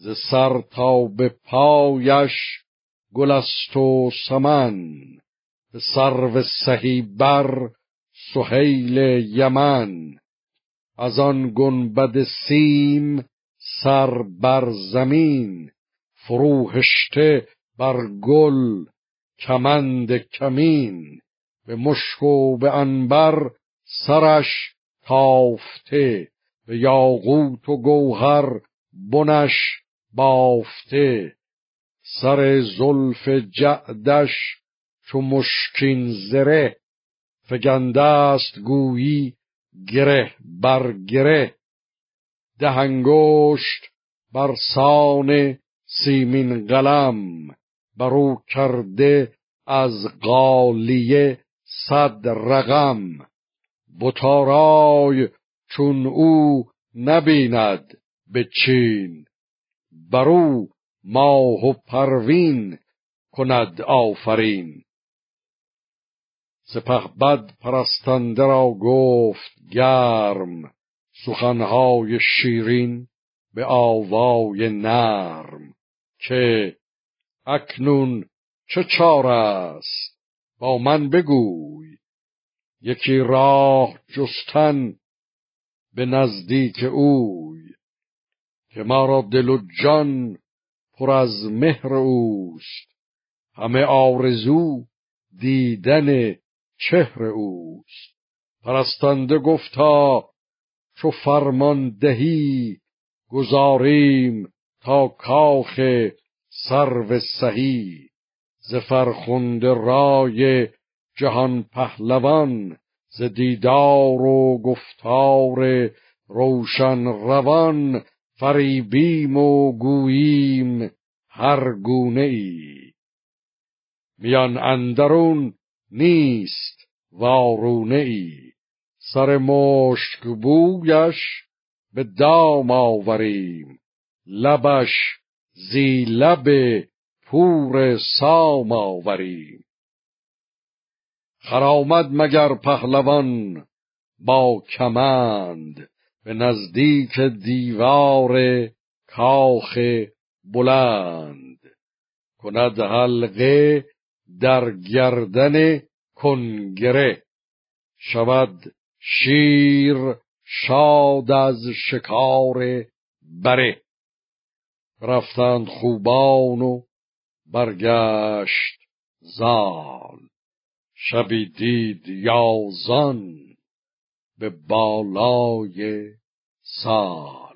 ز سر تا به پایش گل است و سمن. به سرو سهی بر سهیل یمن. از آن گنبد سیم سر بر زمین. فروهشته بر گل کمند کمین. به مشک و به انبر سرش تافته. به یاقوت و گوهر بنش بافته سر زلف جعدش چو مشکین زره فگنده است گویی گره بر گره. ده انگشت بر سان سیمین قلم برو کرده از قالیه صد رقم. بتارای چون او نبیند به چین. برو ماه و پروین کند آفرین. سپه بد پرستنده را گفت گرم سخنهای شیرین به آوای نرم که اکنون چه چار است؟ با من بگوی. یکی راه جستن به نزدیک اوی. که ما را دل و جان پر از مهر اوست. همه آرزو دیدن چهر اوست. پرستنده گفتا چو فرمان دهی گذاریم تا کاخ سرو سهی. ز فرخنده رای جهان پهلوان ز دیدار و گفتار روشن روان فریبیم و گوییم هر گونه ای میان اندرون نیست وارونه ای سر مشک بویش به دام آوریم. لبش زی لب پور سام آوریم. خرامد مگر پهلوان با کمند؟ به نزدیک دیوار کاخ بلند. کند حلقه در گردن کنگره. شود شیر شاد از شکار بره. رفتند خوبان و برگشت زال. شبی دید یازان به بالای 萨。